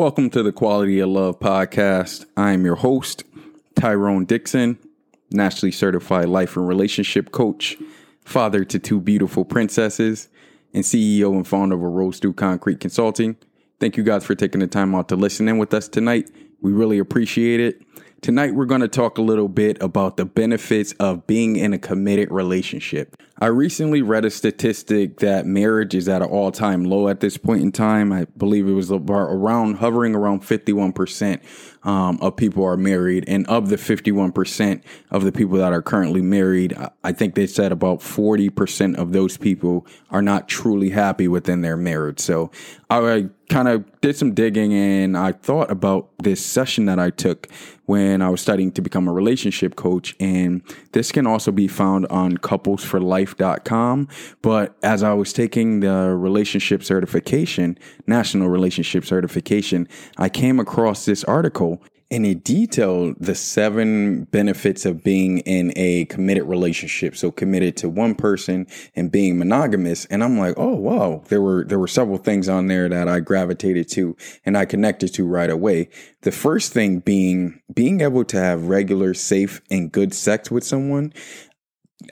Welcome to the Quality of Love podcast. I am your host, Tyrone Dixon, nationally certified life and relationship coach, father to two beautiful princesses, and CEO and founder of Rose Through Concrete Consulting. Thank you guys for taking the time out to listen in with us tonight. We really appreciate it. Tonight, we're going to talk a little bit about the benefits of being in a committed relationship. I recently read a statistic that marriage is at an all time low at this point in time. I believe it was around hovering around 51% um, of people are married. And of the 51% of the people that are currently married, I think they said about 40% of those people are not truly happy within their marriage. So I kind of did some digging and I thought about this session that I took when I was studying to become a relationship coach. And this can also be found on couplesforlife.com. But as I was taking the relationship certification, national relationship certification, I came across this article and it detailed the seven benefits of being in a committed relationship. So committed to one person and being monogamous. And I'm like, oh wow, there were there were several things on there that I gravitated to and I connected to right away. The first thing being being able to have regular, safe, and good sex with someone.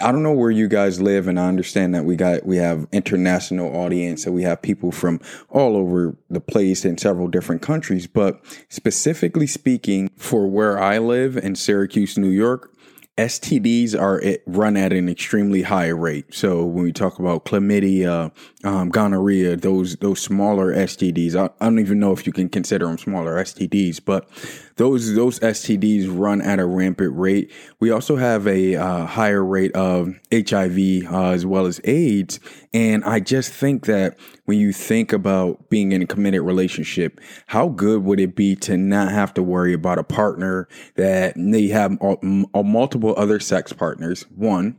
I don't know where you guys live, and I understand that we got we have international audience, so we have people from all over the place in several different countries. But specifically speaking, for where I live in Syracuse, New York, STDs are run at an extremely high rate. So when we talk about chlamydia, um, gonorrhea, those those smaller STDs, I, I, don't even know if you can consider them smaller STDs, but those those STDs run at a rampant rate. We also have a uh, higher rate of HIV uh, as well as AIDS, and I just think that when you think about being in a committed relationship, how good would it be to not have to worry about a partner that may have multiple other sex partners? One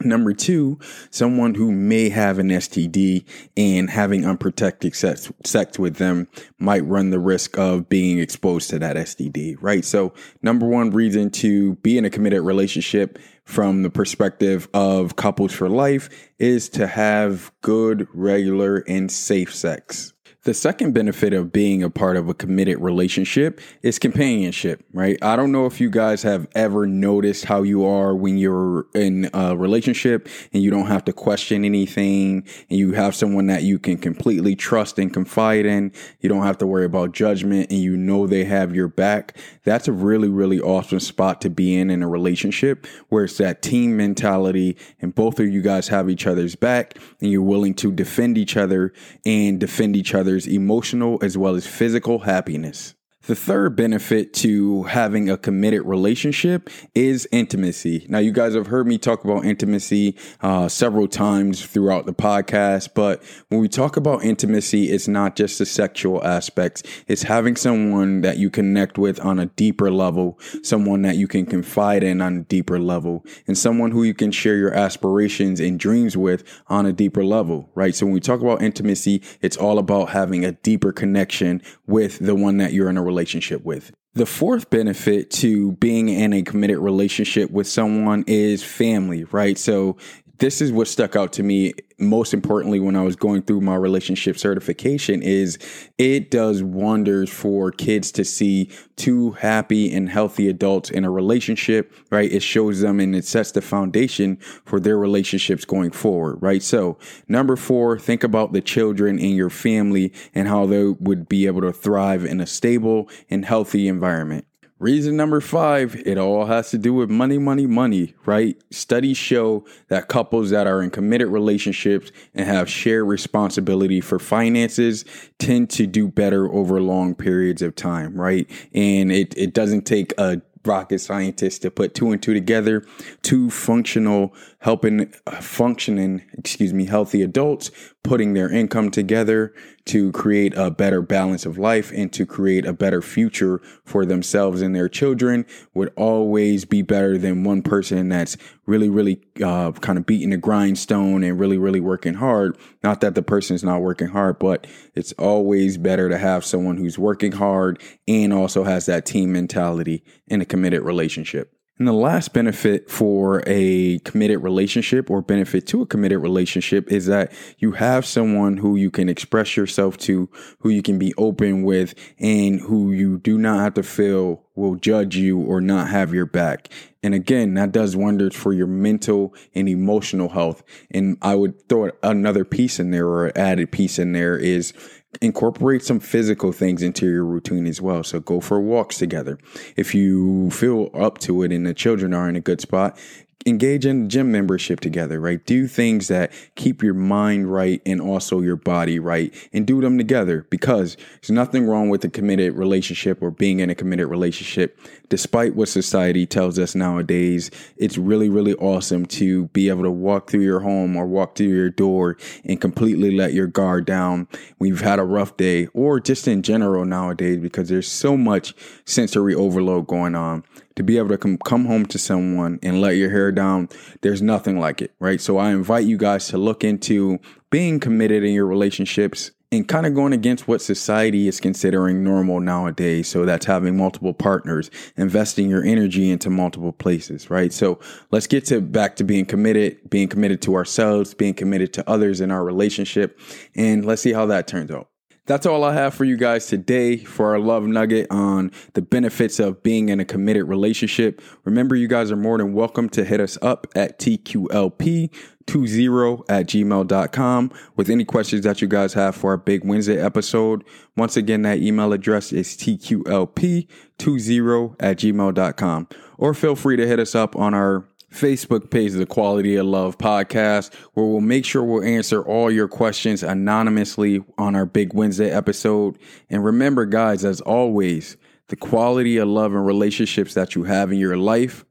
Number two, someone who may have an STD and having unprotected sex, sex with them might run the risk of being exposed to that STD, right? So, number one reason to be in a committed relationship from the perspective of couples for life is to have good, regular, and safe sex. The second benefit of being a part of a committed relationship is companionship, right? I don't know if you guys have ever noticed how you are when you're in a relationship and you don't have to question anything and you have someone that you can completely trust and confide in. You don't have to worry about judgment and you know they have your back. That's a really, really awesome spot to be in in a relationship where it's that team mentality and both of you guys have each other's back and you're willing to defend each other and defend each other others' emotional as well as physical happiness. The third benefit to having a committed relationship is intimacy. Now, you guys have heard me talk about intimacy uh, several times throughout the podcast, but when we talk about intimacy, it's not just the sexual aspects. It's having someone that you connect with on a deeper level, someone that you can confide in on a deeper level, and someone who you can share your aspirations and dreams with on a deeper level, right? So when we talk about intimacy, it's all about having a deeper connection with the one that you're in a relationship relationship with. The fourth benefit to being in a committed relationship with someone is family, right? So this is what stuck out to me most importantly when I was going through my relationship certification is it does wonders for kids to see two happy and healthy adults in a relationship, right? It shows them and it sets the foundation for their relationships going forward, right? So, number 4, think about the children in your family and how they would be able to thrive in a stable and healthy environment. Reason number five, it all has to do with money, money, money, right? Studies show that couples that are in committed relationships and have shared responsibility for finances tend to do better over long periods of time, right? And it, it doesn't take a rocket scientist to put two and two together. Two functional, helping, functioning, excuse me, healthy adults putting their income together to create a better balance of life and to create a better future for themselves and their children would always be better than one person that's really, really uh, kind of beating the grindstone and really, really working hard. Not that the person is not working hard, but it's always better to have someone who's working hard and also has that team mentality in a committed relationship. And the last benefit for a committed relationship or benefit to a committed relationship is that you have someone who you can express yourself to, who you can be open with, and who you do not have to feel will judge you or not have your back. And again, that does wonders for your mental and emotional health. And I would throw another piece in there or added piece in there is incorporate some physical things into your routine as well. So go for walks together. If you feel up to it and the children are in a good spot, engage in gym membership together, right? Do things that keep your mind right and also your body right and do them together because there's nothing wrong with a committed relationship or being in a committed relationship. Despite what society tells us nowadays, it's really, really awesome to be able to walk through your home or walk through your door and completely let your guard down when you've had a rough day or just in general nowadays because there's so much sensory overload going on to be able to come, come home to someone and let your hair down, there's nothing like it, right? So I invite you guys to look into being committed in your relationships and kind of going against what society is considering normal nowadays. So that's having multiple partners, investing your energy into multiple places, right? So let's get to back to being committed, being committed to ourselves, being committed to others in our relationship, and let's see how that turns out. That's all I have for you guys today for our love nugget on the benefits of being in a committed relationship. Remember, you guys are more than welcome to hit us up at TQLP20 at gmail.com with any questions that you guys have for our Big Wednesday episode. Once again, that email address is TQLP20 at gmail.com. Or feel free to hit us up on our Facebook page, The Quality of Love podcast, where we'll make sure we'll answer all your questions anonymously on our Big Wednesday episode. And remember, guys, as always, the quality of love and relationships that you have in your life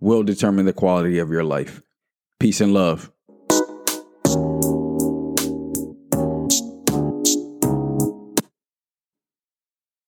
will determine the quality of your life. Peace and love.